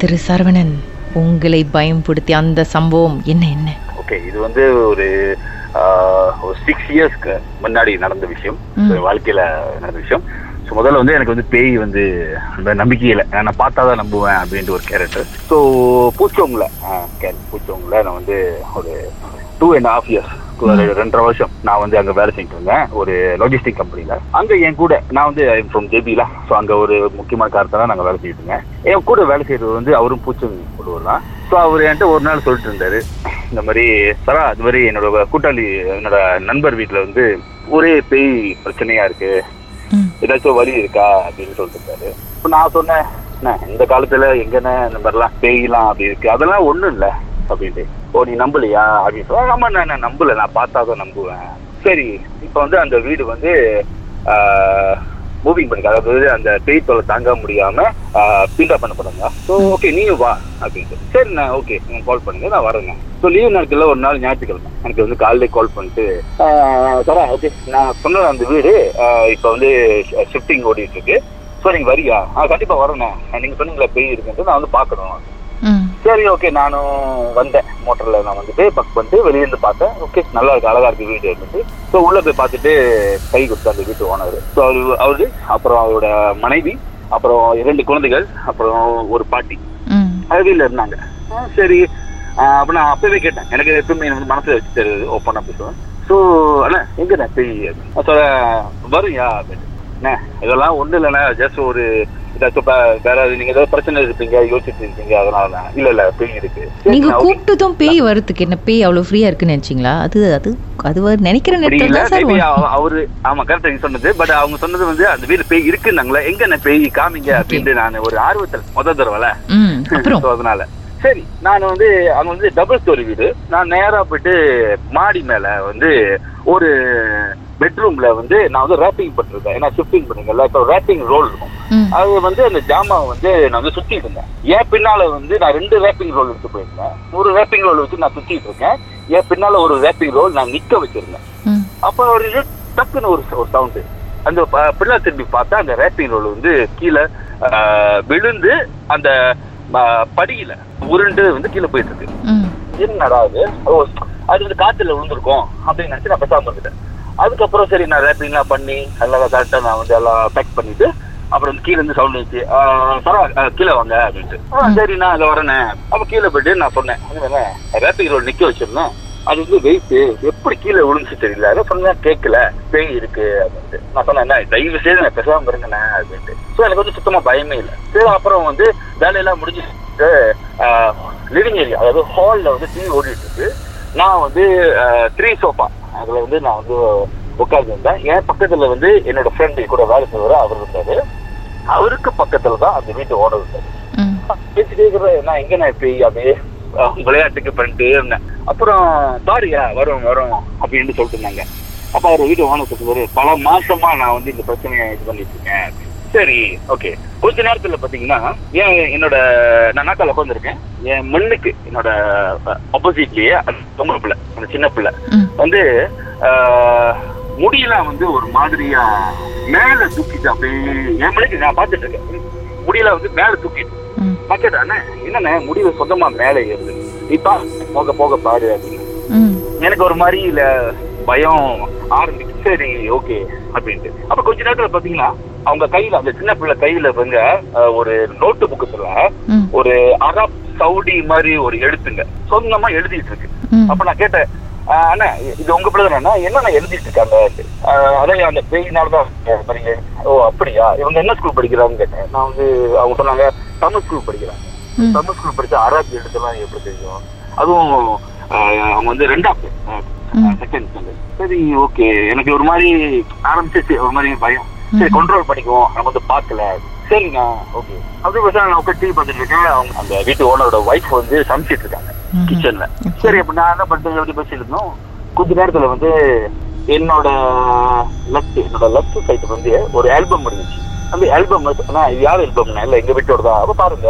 திரு சரவணன் உங்களை பயன்படுத்தி அந்த சம்பவம் என்ன என்ன? ஓகே இது வந்து ஒரு ஒரு சிக்ஸ் இயர்ஸ்க்கு முன்னாடி நடந்த விஷயம். வாழ்க்கையில நடந்த விஷயம். ஸோ முதல்ல வந்து எனக்கு வந்து பேய் வந்து அந்த நம்பிக்கையில நான் பார்த்தாதான் நம்புவேன் அப்படின்ட்டு ஒரு கேரக்டர் ஸோ பூச்சோங்கள பூச்சோங்கள நான் வந்து ஒரு டூ அண்ட் ஹாஃப் இயர்ஸ் ரெண்டரை வருஷம் நான் வந்து அங்க வேலை செஞ்சுட்டு இருந்தேன். ஒரு லாஜிஸ்டிக் கம்பெனில அங்க என் கூட நான் வந்து ஃப்ரம் ஜேபில ஸோ அங்க ஒரு முக்கியமான காரணத்தால நாங்க வேலை செஞ்சுட்டு இருந்தேன். என் கூட வேலை செய்யறது வந்து அவரும் பூச்சம் ஒருவர் தான் ஸோ அவர் என்கிட்ட ஒரு நாள் சொல்லிட்டு இருந்தாரு. இந்த மாதிரி சரா அது மாதிரி என்னோட கூட்டாளி என்னோட நண்பர் வீட்டுல வந்து ஒரே பேய் பிரச்சனையா இருக்கு. ம். ஏதாச்சும் வழி இருக்கா அப்படின்னு சொல்லிட்டு இருந்தாரு இப்போ நான் சொன்னேன் என்ன இந்த காலத்துல எங்கண்ணே இந்த மாதிரிலாம் பேயலாம் அப்படி இருக்கு. அதெல்லாம் ஒண்ணும் இல்ல அப்படின்ட்டு. ஓ நீ நம்பலையா? அப்படின்னு சொல்ல ஆமா நான் நம்பல. நான் பார்த்தாதான் நம்புவேன். சரி இப்போ வந்து அந்த வீடு வந்து மூவிங் பண்ணுங்க அதாவது அந்த பேய் தொலை தாங்க முடியாம பீண்டா பண்ண போறாங்க ஸோ ஓகே நீ வா அப்படின்ட்டு. சரி நான் ஓகே நீங்க கால் பண்ணுங்க நான் வரேங்க. ஸோ லீவ் நாட்கள்ல ஒரு நாள் ஞாயிற்றுக்கிழமை. எனக்கு வந்து காலையில கால் பண்ணிட்டு சரா ஓகே நான் சொன்ன அந்த வீடு இப்போ வந்து ஷிஃப்டிங் ஓடிட்டு இருக்கு. ஸோ நீங்க வரியா? ஆ கண்டிப்பா வரணும் நீங்க சொன்னீங்களா பேய் இருக்குன்ட்டு நான் வந்து பார்க்கணும். சரி ஓகே நானும் வந்தேன். மோட்டர்ல நான் வந்துட்டு பக் பண்ணிட்டு வெளியே இருந்து பார்த்தேன். ஓகே நல்லா இருக்கு அழகா இருக்கு வீடு இருந்துட்டு ஸோ உள்ள போய் பார்த்துட்டு கை கொடுத்தா அந்த வீட்டு ஓனர் ஸோ அவரு அவரு அப்புறம் அவரோட மனைவி அப்புறம் இரண்டு குழந்தைகள் அப்புறம் ஒரு பாட்டி. ம். அழவியில் இருந்தாங்க. சரி. அப்ப நான் அப்பவே கேட்டேன். எனக்கு எப்பவுமே எனக்கு மனசுல வச்சு தெரியுது ஓப்பனாக பேசுவேன் ஸோ அண்ணா எங்கண்ணா நான் சொல்ல வருயா அப்படின்னு. இதெல்லாம் ஒன்றும் இல்லைண்ணா. ஜஸ்ட் ஒரு ஏதாச்சும் ப- வேற நீங்க ஏதாவது பிரச்சனை இருப்பீங்க யோசிச்சுட்டு இருக்கீங்க அதனால தான். இல்ல இல்ல பெய் இருக்கு. நீங்க. கூப்பிட்டதும் பேய் வரதுக்கு என்ன பேய் அவ்வளவு ஃப்ரீயா இருக்குன்னு நினைச்சீங்களா? அது அது அது நினைக்கிற நேரத்துல அவரு ஆமா கரெக்டா நீங்க சொன்னது. பட் அவங்க சொன்னது வந்து அந்த வீடு பேய் இருக்குன்னாங்களே எங்க என்ன பேய் காமிங்க அப்படின்ட்டு நான் ஒரு ஆர்வத்தில் முத தடவை ம் அப்புறம்? So, அதனால. சரி நான் வந்து அங்க வந்து டபுள் ஸ்டோரி வீடு. நான் நேரா போயிட்டு மாடி மேல வந்து ஒரு பெட்ரூம்ல வந்து நான் வந்து ரேப்பிங் பண்ணிருக்கேன் ஏன்னா ஷிஃப்டிங் பண்ணுங்கல்ல இப்போ ரேப்பிங் ரோல் இருக்கும். அது வந்து அந்த ஜாமாவை வந்து நான் வந்து சுத்திட்டு இருந்தேன். என் பின்னால வந்து நான் ரெண்டு ரேப்பிங் ரோல் எடுத்து போயிருந்தேன். ஒரு ரேப்பிங் ரோல் வச்சு நான் சுத்திட்டு இருக்கேன். என் பின்னால ஒரு ரேப்பிங் ரோல் நான் நிக்க வச்சிருந்தேன். அப்போ ஒரு டக்குன்னு ஒரு ஒரு சவுண்டு அந்த பிள்ளை திரும்பி பார்த்தா அந்த ரேப்பிங் ரோல் வந்து கீழே விழுந்து அந்த படியில உருண்டு வந்து கீழே போயிட்டு இருக்கு. என்னடா அது அது வந்து காத்துல விழுந்திருக்கும் அப்படின்னு நினைச்சு நான் பேசாம இருந்துட்டேன். அதுக்கப்புறம் சரி நான் ரேப்பிங்லாம் பண்ணி எல்லாம் கரெக்டாக நான் வந்து எல்லாம் பேக் பண்ணிட்டு அப்புறம் கீழே இருந்து சவுண்ட் வச்சு பரவாயில்ல கீழே வாங்க அப்படின்ட்டு. சரி நான் அதை வரேனே. அப்ப கீழே போயிட்டு நான் சொன்னேன் ரேப்பிங் ரோல் நிக்க வச்சிருந்தேன் அது வந்து வெயிட் எப்படி கீழே விழுந்துச்சு தெரியல. அதை சொன்னா கேட்கல பேய் இருக்கு அப்படின்ட்டு. நான் சொன்னேன் "அண்ணா, தயவு செய்து நான் பேசாம இருங்கண்ணே அப்படின்ட்டு. ஸோ எனக்கு வந்து சுத்தமா பயமே இல்லை. சரி அப்புறம் வந்து வேலையெல்லாம் முடிஞ்சுட்டு லிவிங் ஏரியா அதாவது ஹாலில் வந்து டிவி ஓடிட்டு இருக்கு. நான் வந்து த்ரீ சோஃபா அதுல வந்து நான் வந்து உட்கார்ந்துருந்தேன். என் பக்கத்துல வந்து என்னோட ஃப்ரெண்டு கூட வேலை செய்வார் அவர் இருந்தாரு. அவருக்கு பக்கத்துல தான் அந்த வீட்டு ஓனர் இருந்தாரு. பேசிட்டே இருக்கிற நான் எங்க நான் இப்படி அப்படியே விளையாட்டுக்கு பண்ணிட்டே இருந்தேன் அப்புறம் சாரியா வரும் வரும் அப்படின்னு சொல்லிட்டு இருந்தாங்க. அப்ப அவர் வீட்டு ஓனர் சொல்லுவாரு பல மாசமா நான் வந்து இந்த பிரச்சனையை இது பண்ணிட்டு இருக்கேன். சரி ஓகே கொஞ்ச நேரத்துல பாத்தீங்கன்னா ஏன் என்னோட நான் நாக்கால உட்காந்துருக்கேன் என் மண்ணுக்கு என்னோட ஆப்போசிட்லயே அந்த பொம்பளை பிள்ளை அந்த சின்ன பிள்ளை. வந்து முடியெல்லாம் வந்து ஒரு மாதிரியா மேல தூக்கிட்டு அப்படியே என் மணிக்கு நான் பார்த்துட்டு இருக்கேன் முடியெல்லாம் வந்து மேல தூக்கிட்டு. ம். பக்கெட் அண்ணே என்னண்ணே முடிவு சொந்தமா மேலே ஏறுது. இப்ப போக போக பாரு அப்படின்னு. எனக்கு ஒரு மாதிரி இல்ல பயம் ஆரம்பிச்சு சரி ஓகே அப்படின்ட்டு. அப்ப கொஞ்ச நேரத்துல பாத்தீங்கன்னா அவங்க கையில அந்த சின்ன பிள்ளை கையில வந்து ஒரு நோட்டு புக்கத்துல ஒரு அரப் சவுடி மாதிரி ஒரு எழுத்துங்க. சொந்தமா எழுதிட்டு இருக்கு. அப்ப நான் கேட்டேன் "ஆஹ் அண்ணா இது உங்க பிள்ளை தானே என்னென்ன எழுதிட்டு இருக்காங்க? அதான் அந்த பேயினாலதான் வரீங்க ஓ அப்படியா? இவங்க என்ன ஸ்கூல் படிக்கிறாங்கன்னு கேட்டேன். நான் வந்து அவங்க சொன்னாங்க தமிழ் ஸ்கூல் படிக்கிறாங்க. தமிழ் ஸ்கூல் படிச்சா அரபி எழுதலாம் எப்படி தெரியும்? அதுவும் அவங்க வந்து ரெண்டாம் ம். செகண்ட் சரி ஓகே எனக்கு ஒரு மாதிரி ஆரம்பிச்சிச்சு ஒரு மாதிரி பயம். சரி கண்ட்ரோல் பண்ணிக்குவோம். நம்ம வந்து பார்க்கல. சரிண்ணா ஓகே அப்படி பார்த்தா நான் உட்காந்து டிவி பார்த்துட்டு இருக்கேன். அவங்க அந்த வீட்டு ஓனரோட ஒய்ஃப் வந்து சமைச்சிட்டு இருக்காங்க. கிச்சன்ல சரி அப்ப நான் என்ன பண்ணிட்டு எப்படி பேசிட்டு இருந்தோம் கொஞ்ச நேரத்துல வந்து என்னோட லெஃப்ட் என்னோட லெஃப்ட் சைடு வந்து ஒரு ஆல்பம் இருந்துச்சு. அந்த ஆல்பம் யார் ஆல்பம்னா இல்ல எங்க வீட்டோட தான் அப்ப பாருங்க.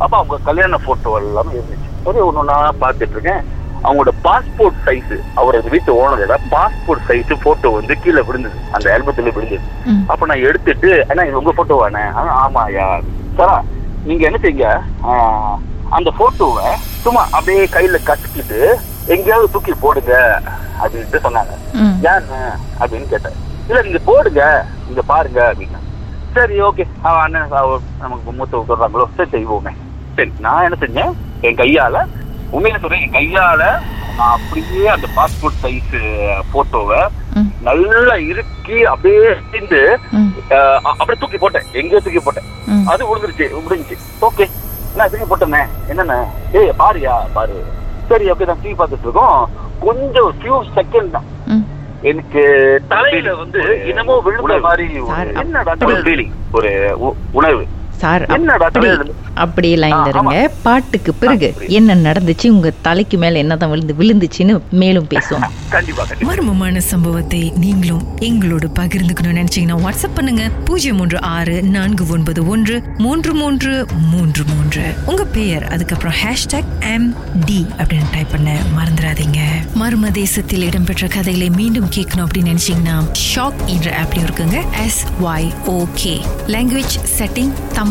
அப்ப அவங்க கல்யாண போட்டோ எல்லாமே இருந்துச்சு. சரி ஒண்ணு நான் பார்த்துட்டு இருக்கேன். அவங்களோட பாஸ்போர்ட் சைஸ் அவரது வீட்டு ஓனரோட பாஸ்போர்ட் சைஸ் போட்டோ வந்து கீழே விழுந்தது. அந்த ஆல்பத்துல விழுந்தது. அப்ப நான் எடுத்துட்டு அண்ணா இது உங்க போட்டோவானே ஆமா ஆமாயா சாரா நீங்க என்ன செய்யுங்க? அந்த போட்டோவை சும்மா அப்படியே கையில கட்டிக்கிட்டு எங்கேயாவது தூக்கி போடுங்க அப்படின்ட்டு சொன்னாங்க. ம். ஏன் அப்படின்னு கேட்டேன். இல்ல நீங்க போடுங்க. நீங்க பாருங்க அப்படின்னு. சரி ஓகே. அண்ணன் நமக்கு மூத்த சொல்றாங்களோ சரி செய்வோமே. சரி நான் என்ன செஞ்சேன்? என் கையால என் கையால நான் அப்படியே அந்த பாஸ்போர்ட் சைஸ் போட்டோவை. நல்லா இறுக்கி அப்படியே சேர்ந்து ம். அப்படியே தூக்கி போட்டேன். எங்கேயோ தூக்கி போட்டேன். அது விழுந்துருச்சு விழுந்துச்சு ஓகே. நான் தூக்கி போட்டேனே என்னண்ணே ஏய் பாருயா பாரு. சரி ஓகே நான் தூக்கி பார்த்துட்டு இருக்கோம். கொஞ்சம் ஃபியூ செகண்ட் தான். எனக்கு தலையில வந்து என்னமோ விழுந்த மாதிரி என்னடா ஒரு feeling, ஒரு உ- உணர்வு சார் அப்படி லைன்ல இருங்க. பாட்டுக்கு பிறகு. என்ன நடந்துச்சு? உங்க தலைக்கு மேல என்னதான் விழுந்து விழுந்துச்சுன்னு மேலும் பேசுவோம். கண்டிப்பா கண்டிப்பா. மர்மமான சம்பவத்தை நீங்களும் எங்களோடு பகிர்ந்துக்கணும்னு நினைச்சீங்கன்னா வாட்ஸ்அப் பண்ணுங்க. பூஜ்ஜியம் மூன்று ஆறு நான்கு ஒன்பது ஒன்று மூன்று மூன்று மூன்று மூன்று. உங்க பெயர் அதுக்கப்புறம் ஹேஷ்டாக் எம் டி அப்படின்னு டைப் பண்ண மறந்துடாதீங்க. மர்ம தேசத்தில் இடம்பெற்ற கதைகளை மீண்டும் கேட்கணும் அப்படின்னு நினைச்சீங்கன்னா ஷாக் என்ற ஆப்லயும் இருக்குங்க. S Y okay language setting